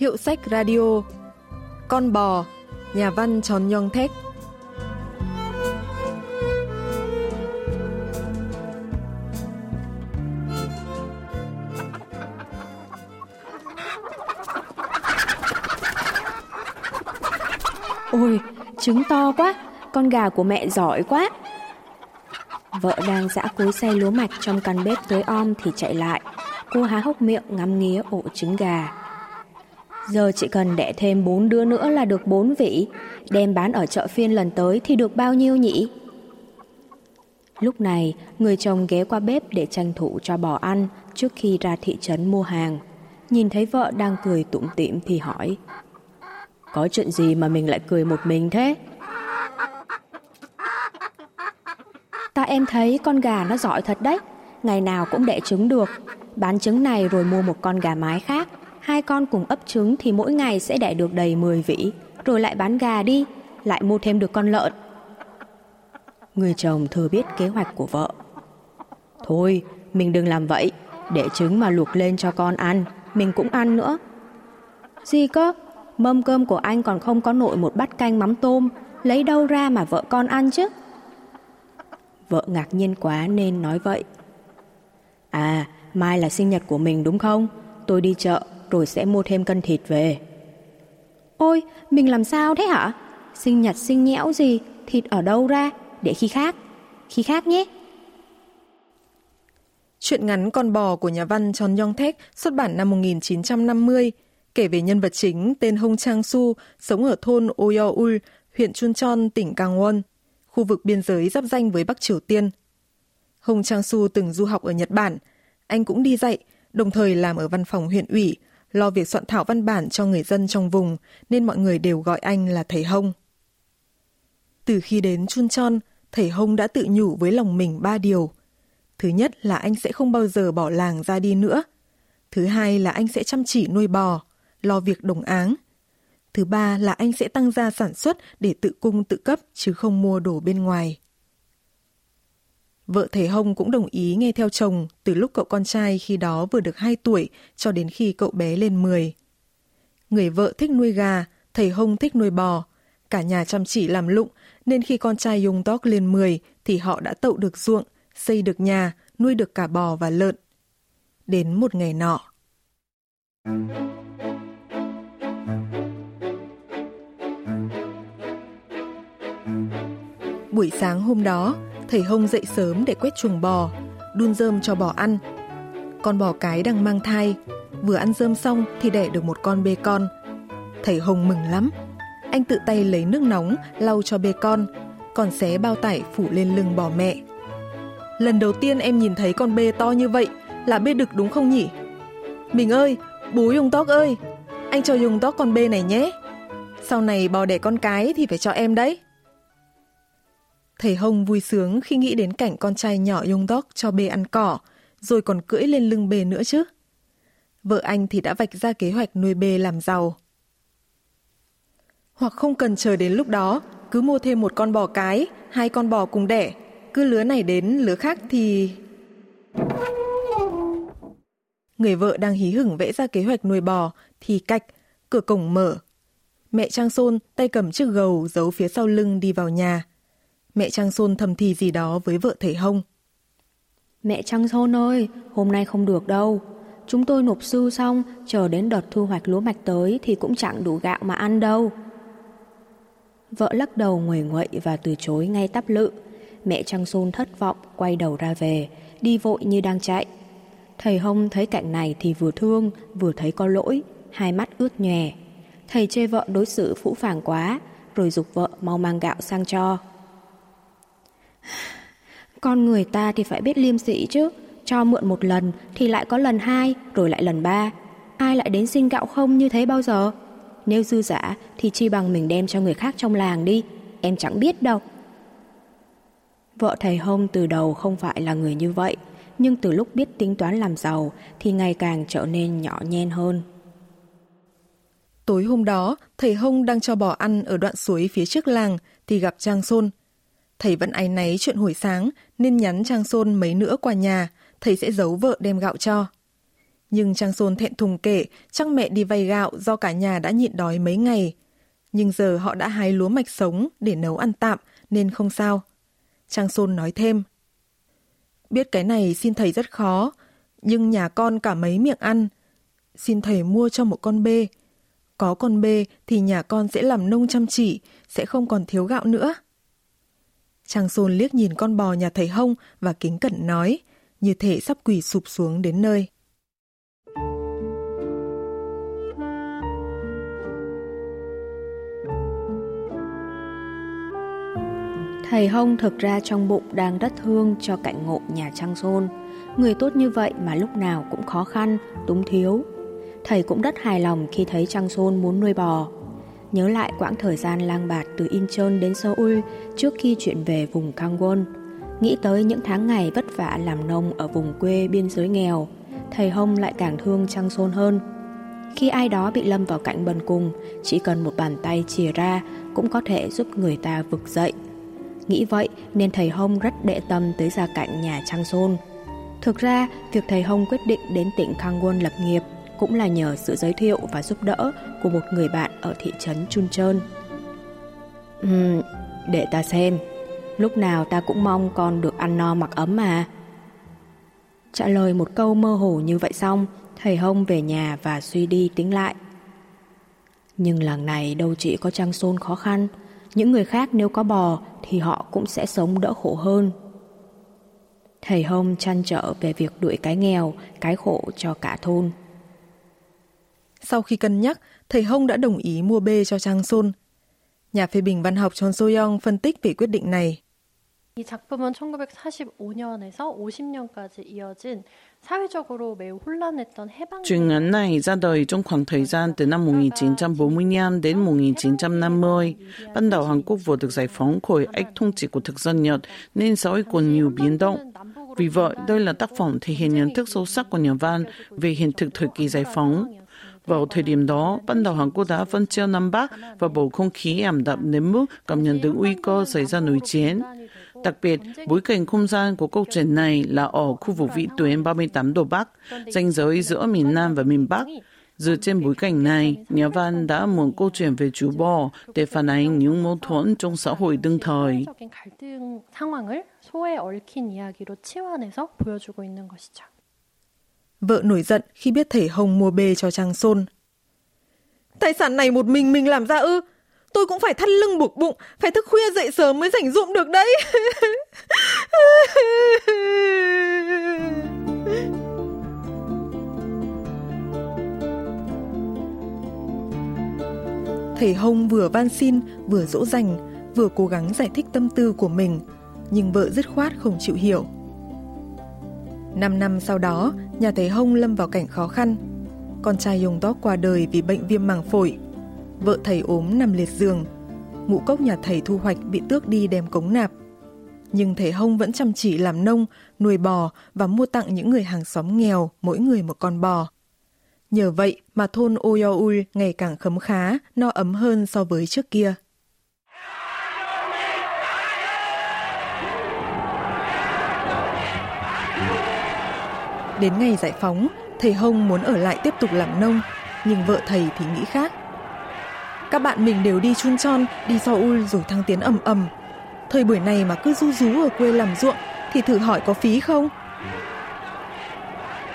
Hiệu sách radio Con bò Nhà văn Tròn Nhong Thét Ôi, trứng to quá, con gà của mẹ giỏi quá. Vợ đang dã cối xay lúa mạch trong căn bếp tối om thì chạy lại. Cô há hốc miệng ngắm nghía ổ trứng gà. Giờ chỉ cần đẻ thêm bốn đứa nữa là được bốn vị. Đem bán ở chợ phiên lần tới thì được bao nhiêu nhỉ? Lúc này, người chồng ghé qua bếp để tranh thủ cho bò ăn trước khi ra thị trấn mua hàng. Nhìn thấy vợ đang cười tủm tỉm thì hỏi Có chuyện gì mà mình lại cười một mình thế? Ta em thấy con gà nó giỏi thật đấy Ngày nào cũng đẻ trứng được Bán trứng này rồi mua một con gà mái khác Hai con cùng ấp trứng thì mỗi ngày sẽ đẻ được đầy 10 vỉ Rồi lại bán gà đi, Lại mua thêm được con lợn. Người chồng thừa biết kế hoạch của vợ. Thôi, mình đừng làm vậy. Để trứng mà luộc lên cho con ăn, Mình cũng ăn nữa. Gì cơ? Mâm cơm của anh còn không có nổi một bát canh mắm tôm. Lấy đâu ra mà vợ con ăn chứ? Vợ ngạc nhiên quá nên nói vậy. À mai là sinh nhật của mình đúng không? Tôi đi chợ rồi sẽ mua thêm cân thịt về. Ôi mình làm sao thế hả? Sinh nhật sinh nhẽo gì Thịt ở đâu ra? Để khi khác Khi khác nhé. Chuyện ngắn Con bò của nhà văn Tròn Yong Thek xuất bản năm 1950 kể về nhân vật chính tên Hong Chang Su sống ở thôn Oyo-ul, huyện Chuncheon, tỉnh Gangwon, khu vực biên giới giáp danh với Bắc Triều Tiên. Hong Chang Su từng du học ở Nhật Bản, anh cũng đi dạy, đồng thời làm ở văn phòng huyện ủy, lo việc soạn thảo văn bản cho người dân trong vùng, nên mọi người đều gọi anh là thầy hông. Từ khi đến Chun Chon, thầy hông đã tự nhủ với lòng mình ba điều. Thứ nhất là anh sẽ không bao giờ bỏ làng ra đi nữa. Thứ hai là anh sẽ chăm chỉ nuôi bò, lo việc đồng áng. Thứ ba là anh sẽ tăng gia sản xuất để tự cung tự cấp chứ không mua đồ bên ngoài. Vợ thầy Hồng cũng đồng ý nghe theo chồng từ lúc cậu con trai khi đó vừa được 2 tuổi cho đến khi cậu bé lên 10. Người vợ thích nuôi gà, thầy Hồng thích nuôi bò. Cả nhà chăm chỉ làm lụng nên khi con trai Dung Tóc lên 10 thì họ đã tậu được ruộng, xây được nhà, nuôi được cả bò và lợn. Đến một ngày nọ. Buổi sáng hôm đó, thầy Hông dậy sớm để quét chuồng bò, đun rơm cho bò ăn. Con bò cái đang mang thai, vừa ăn rơm xong thì đẻ được một con bê con. Thầy Hông mừng lắm. Anh tự tay lấy nước nóng lau cho bê con, còn xé bao tải phủ lên lưng bò mẹ. Lần đầu tiên em nhìn thấy con bê to như vậy là bê đực đúng không nhỉ? Mình ơi, bố Dùng Tóc ơi, anh cho Dùng Tóc con bê này nhé. Sau này bò đẻ con cái thì phải cho em đấy. Thầy Hồng vui sướng khi nghĩ đến cảnh con trai nhỏ Yong Dok cho bê ăn cỏ, rồi còn cưỡi lên lưng bê nữa chứ. Vợ anh thì đã vạch ra kế hoạch nuôi bê làm giàu. Hoặc không cần chờ đến lúc đó, cứ mua thêm một con bò cái, hai con bò cùng đẻ, cứ lứa này đến lứa khác thì... Người vợ đang hí hửng vẽ ra kế hoạch nuôi bò, thì cạch, cửa cổng mở. Mẹ Trang Sôn tay cầm chiếc gầu giấu phía sau lưng đi vào nhà. Mẹ Trang Sôn thầm thì gì đó với vợ thầy Hông. Mẹ Trang Sôn ơi, hôm nay không được đâu. Chúng tôi nộp sư xong, chờ đến đợt thu hoạch lúa mạch tới thì cũng chẳng đủ gạo mà ăn đâu. Vợ lắc đầu nguầy nguậy và từ chối ngay tắp lự. Mẹ Trang Sôn thất vọng quay đầu ra về, đi vội như đang chạy. Thầy Hông thấy cảnh này thì vừa thương, vừa thấy có lỗi, hai mắt ướt nhòe. Thầy chê vợ đối xử phũ phàng quá, rồi dục vợ mau mang gạo sang cho. Con người ta thì phải biết liêm sĩ chứ, cho mượn một lần thì lại có lần hai, rồi lại lần ba. Ai lại đến xin gạo không như thế bao giờ? Nếu dư giả thì chi bằng mình đem cho người khác trong làng đi, em chẳng biết đâu. Vợ thầy Hông từ đầu không phải là người như vậy, nhưng từ lúc biết tính toán làm giàu thì ngày càng trở nên nhỏ nhen hơn. Tối hôm đó, thầy Hông đang cho bò ăn ở đoạn suối phía trước làng thì gặp Trang Sôn. Thầy vẫn áy náy chuyện hồi sáng nên nhắn Trang Sôn mấy nữa qua nhà, thầy sẽ giấu vợ đem gạo cho. Nhưng Trang Sôn thẹn thùng kể chắc mẹ đi vay gạo do cả nhà đã nhịn đói mấy ngày. Nhưng giờ họ đã hái lúa mạch sống để nấu ăn tạm nên không sao. Trang Sôn nói thêm. Biết cái này xin thầy rất khó, nhưng nhà con cả mấy miệng ăn. Xin thầy mua cho một con bê. Có con bê thì nhà con sẽ làm nông chăm chỉ, sẽ không còn thiếu gạo nữa. Trang Sôn liếc nhìn con bò nhà thầy Hông và kính cẩn nói, như thể sắp quỳ sụp xuống đến nơi. Thầy Hông thực ra trong bụng đang rất thương cho cảnh ngộ nhà Trang Sôn. Người tốt như vậy mà lúc nào cũng khó khăn, túng thiếu. Thầy cũng rất hài lòng khi thấy Trang Sôn muốn nuôi bò. Nhớ lại quãng thời gian lang bạt từ Incheon đến Seoul trước khi chuyển về vùng Kangwon. Nghĩ tới những tháng ngày vất vả làm nông ở vùng quê biên giới nghèo, thầy Hông lại càng thương Trang Sôn hơn. Khi ai đó bị lâm vào cảnh bần cùng, chỉ cần một bàn tay chìa ra cũng có thể giúp người ta vực dậy. Nghĩ vậy nên thầy Hông rất đệ tâm tới gia cảnh nhà Trang Sôn. Thực ra, việc thầy Hông quyết định đến tỉnh Kangwon lập nghiệp cũng là nhờ sự giới thiệu và giúp đỡ của một người bạn ở thị trấn Chuncheon. Uhm, để ta xem, lúc nào ta cũng mong con được ăn no mặc ấm mà. Trả lời một câu mơ hồ như vậy xong, thầy Hông về nhà và suy đi tính lại. Nhưng làng này đâu chỉ có Trang Sôn khó khăn, những người khác nếu có bò thì họ cũng sẽ sống đỡ khổ hơn. Thầy Hông chăn trở về việc đuổi cái nghèo, cái khổ cho cả thôn. Sau khi cân nhắc, thầy Hông đã đồng ý mua bê cho Trang Sôn. Nhà phê bình văn học Chon So-young phân tích về quyết định này. 이 작품은 1945년에서 50년까지 이어진 사회적으로 매우 혼란했던 해방 Truyện ngắn này ra đời trong khoảng thời gian từ năm 1945 đến 1950. Ban đầu Hàn Quốc vừa được giải phóng khỏi ách thống trị của thực dân Nhật nên xã hội còn nhiều biến động. Vì vậy, đây là tác phẩm thể hiện nhận thức sâu sắc của nhà văn về hiện thực thời kỳ giải phóng. Vào thời điểm đó, ban đầu Hàn Quốc đã phân chia Nam Bắc và bầu không khí ảm đạm đến mức cảm nhận được nguy cơ xảy ra nội chiến. Đặc biệt, bối cảnh không gian của câu chuyện này là ở khu vực vĩ tuyến 38 độ Bắc, ranh giới giữa miền Nam và miền Bắc. Dựa trên bối cảnh này, nhà văn đã muốn câu chuyện về chú bò để phản ánh những mâu thuẫn trong xã hội đương thời. Vợ nổi giận khi biết thầy Hồng mua bê cho Trang Sôn. Tài sản này một mình mình làm ra ư? Tôi cũng phải thắt lưng buộc bụng, phải thức khuya dậy sớm mới rảnh rụm được đấy. Thầy Hồng vừa van xin, vừa dỗ dành, vừa cố gắng giải thích tâm tư của mình, nhưng vợ dứt khoát không chịu hiểu. Năm năm sau đó, nhà thầy Hông lâm vào cảnh khó khăn. Con trai Yong Tok qua đời vì bệnh viêm màng phổi, vợ thầy ốm nằm liệt giường. Ngũ cốc nhà thầy thu hoạch bị tước đi đem cống nạp. Nhưng thầy Hông vẫn chăm chỉ làm nông, nuôi bò và mua tặng những người hàng xóm nghèo mỗi người một con bò. Nhờ vậy mà thôn Oyoul ngày càng khấm khá, no ấm hơn so với trước kia. Đến ngày giải phóng, thầy Hông muốn ở lại tiếp tục làm nông, nhưng vợ thầy thì nghĩ khác. Các bạn mình đều đi chun tròn, đi Seoul rồi thăng tiến ầm ầm. Thời buổi này mà cứ du rú ở quê làm ruộng thì thử hỏi có phí không?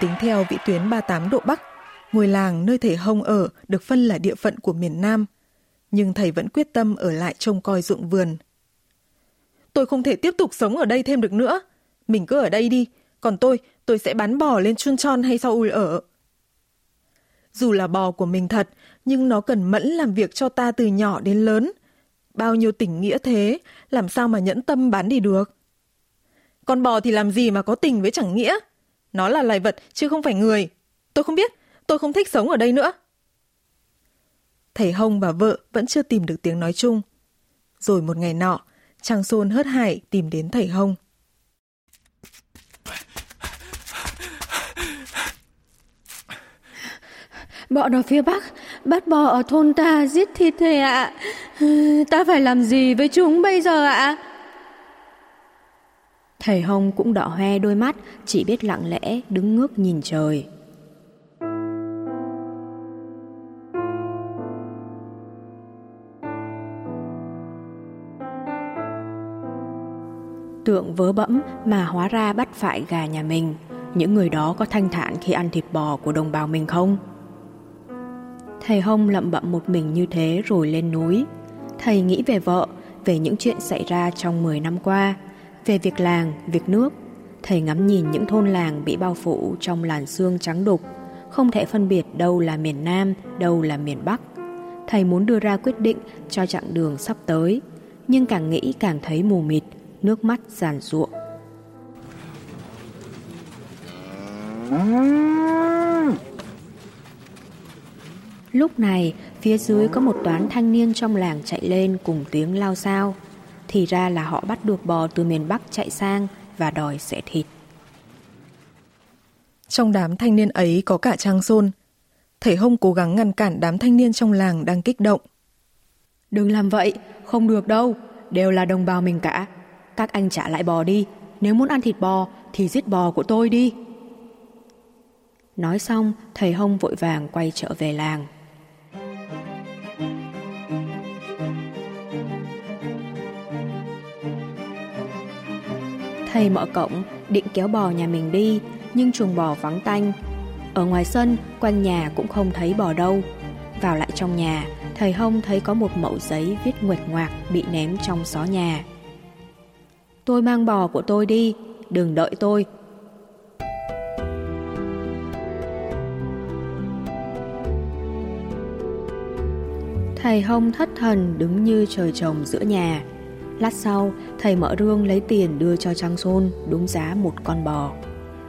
Tính theo vị tuyến 38 độ Bắc, ngôi làng nơi thầy Hông ở được phân là địa phận của miền Nam. Nhưng thầy vẫn quyết tâm ở lại trông coi ruộng vườn. Tôi không thể tiếp tục sống ở đây thêm được nữa. Mình cứ ở đây đi. Còn tôi, tôi sẽ bán bò lên chun tròn hay Seoul ở. Dù là bò của mình thật, nhưng nó cần mẫn làm việc cho ta từ nhỏ đến lớn. Bao nhiêu tình nghĩa thế, làm sao mà nhẫn tâm bán đi được? Con bò thì làm gì mà có tình với chẳng nghĩa? Nó là loài vật chứ không phải người. Tôi không biết, tôi không thích sống ở đây nữa. Thầy Hồng và vợ vẫn chưa tìm được tiếng nói chung. Rồi một ngày nọ, Trang Sôn hớt hải tìm đến thầy Hồng. Bọn ở phía Bắc bắt bò ở thôn ta giết thịt thầy ạ. Ta phải làm gì với chúng bây giờ ạ? Thầy Hồng cũng đỏ hoe đôi mắt, chỉ biết lặng lẽ đứng ngước nhìn trời. Tượng vớ bẫm mà hóa ra bắt phải gà nhà mình, những người đó có thanh thản khi ăn thịt bò của đồng bào mình không? Thầy Hông lậm bậm một mình như thế rồi lên núi. Thầy nghĩ về vợ, về những chuyện xảy ra trong 10 năm qua, về việc làng, việc nước. Thầy ngắm nhìn những thôn làng bị bao phủ trong làn sương trắng đục, không thể phân biệt đâu là miền Nam, đâu là miền Bắc. Thầy muốn đưa ra quyết định cho chặng đường sắp tới, nhưng càng nghĩ càng thấy mù mịt, nước mắt giàn ruộng. Lúc này, phía dưới có một toán thanh niên trong làng chạy lên cùng tiếng lao sao. Thì ra là họ bắt được bò từ miền Bắc chạy sang và đòi xẻ thịt. Trong đám thanh niên ấy có cả Trang Sôn. Thầy Hông cố gắng ngăn cản đám thanh niên trong làng đang kích động. Đừng làm vậy, không được đâu, đều là đồng bào mình cả. Các anh trả lại bò đi, nếu muốn ăn thịt bò thì giết bò của tôi đi. Nói xong, thầy Hông vội vàng quay trở về làng. Thầy mở cổng, định kéo bò nhà mình đi, nhưng chuồng bò vắng tanh. Ở ngoài sân, quanh nhà cũng không thấy bò đâu. Vào lại trong nhà, thầy Hông thấy có một mẩu giấy viết nguệch ngoạc bị ném trong xó nhà. Tôi mang bò của tôi đi, đừng đợi tôi. Thầy Hông thất thần đứng như trời trồng giữa nhà. Lát sau, thầy mở rương lấy tiền đưa cho Trang Sôn đúng giá một con bò.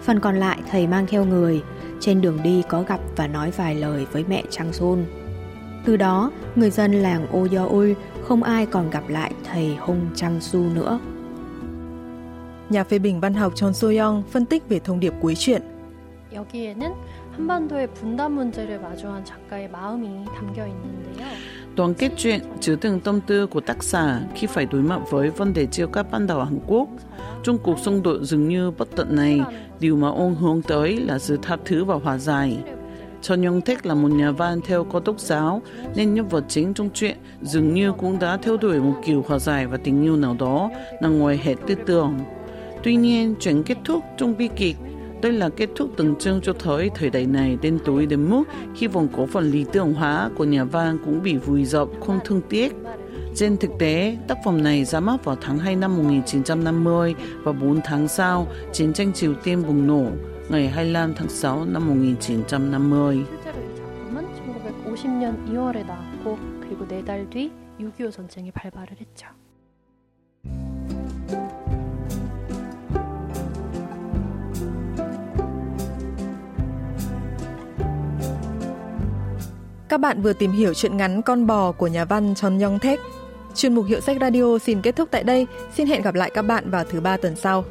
Phần còn lại thầy mang theo người, trên đường đi có gặp và nói vài lời với mẹ Trang Sôn. Từ đó, người dân làng Ô Do Ui không ai còn gặp lại thầy Hung Trang Su nữa. Nhà phê bình văn học Chon So-young phân tích về thông điệp cuối truyện. 여기에는 한반도의 분단 문제를 마주한 작가의 마음이 담겨 있는데요. Toàn kết chuyện chứa từng tâm tư của tác giả khi phải đối mặt với vấn đề chia cắt ban đảo Hàn Quốc. Trong cuộc xung đột dường như bất tận này, điều mà ông hướng tới là sự tha thứ và hòa giải. Trần Nhung Thích là một nhà văn theo có tốc giáo, nên nhân vật chính trong truyện dường như cũng đã theo đuổi một kiểu hòa giải và tình yêu nào đó nằm ngoài hệ tư tưởng. Tuy nhiên, chuyện kết thúc trong bi kịch đây là kết thúc tượng trưng cho thời thời đại này đen tối đến mức hy vọng cổ phần lý tưởng hóa của nhà văn cũng bị vùi dập không thương tiếc. Trên thực tế, tác phẩm này ra mắt vào tháng 2 năm 1950 và 4 tháng sau, chiến tranh Triều Tiên bùng nổ ngày 25 tháng 6 năm 1950. 실제로 이 작품은 1950년 2월에 나왔고 그리고 네 달 뒤 6.25 전쟁이 발발을 했죠. Các bạn vừa tìm hiểu chuyện ngắn Con bò của nhà văn Chon Yong Thek. Chuyên mục Hiệu sách Radio xin kết thúc tại đây. Xin hẹn gặp lại các bạn vào thứ ba tuần sau.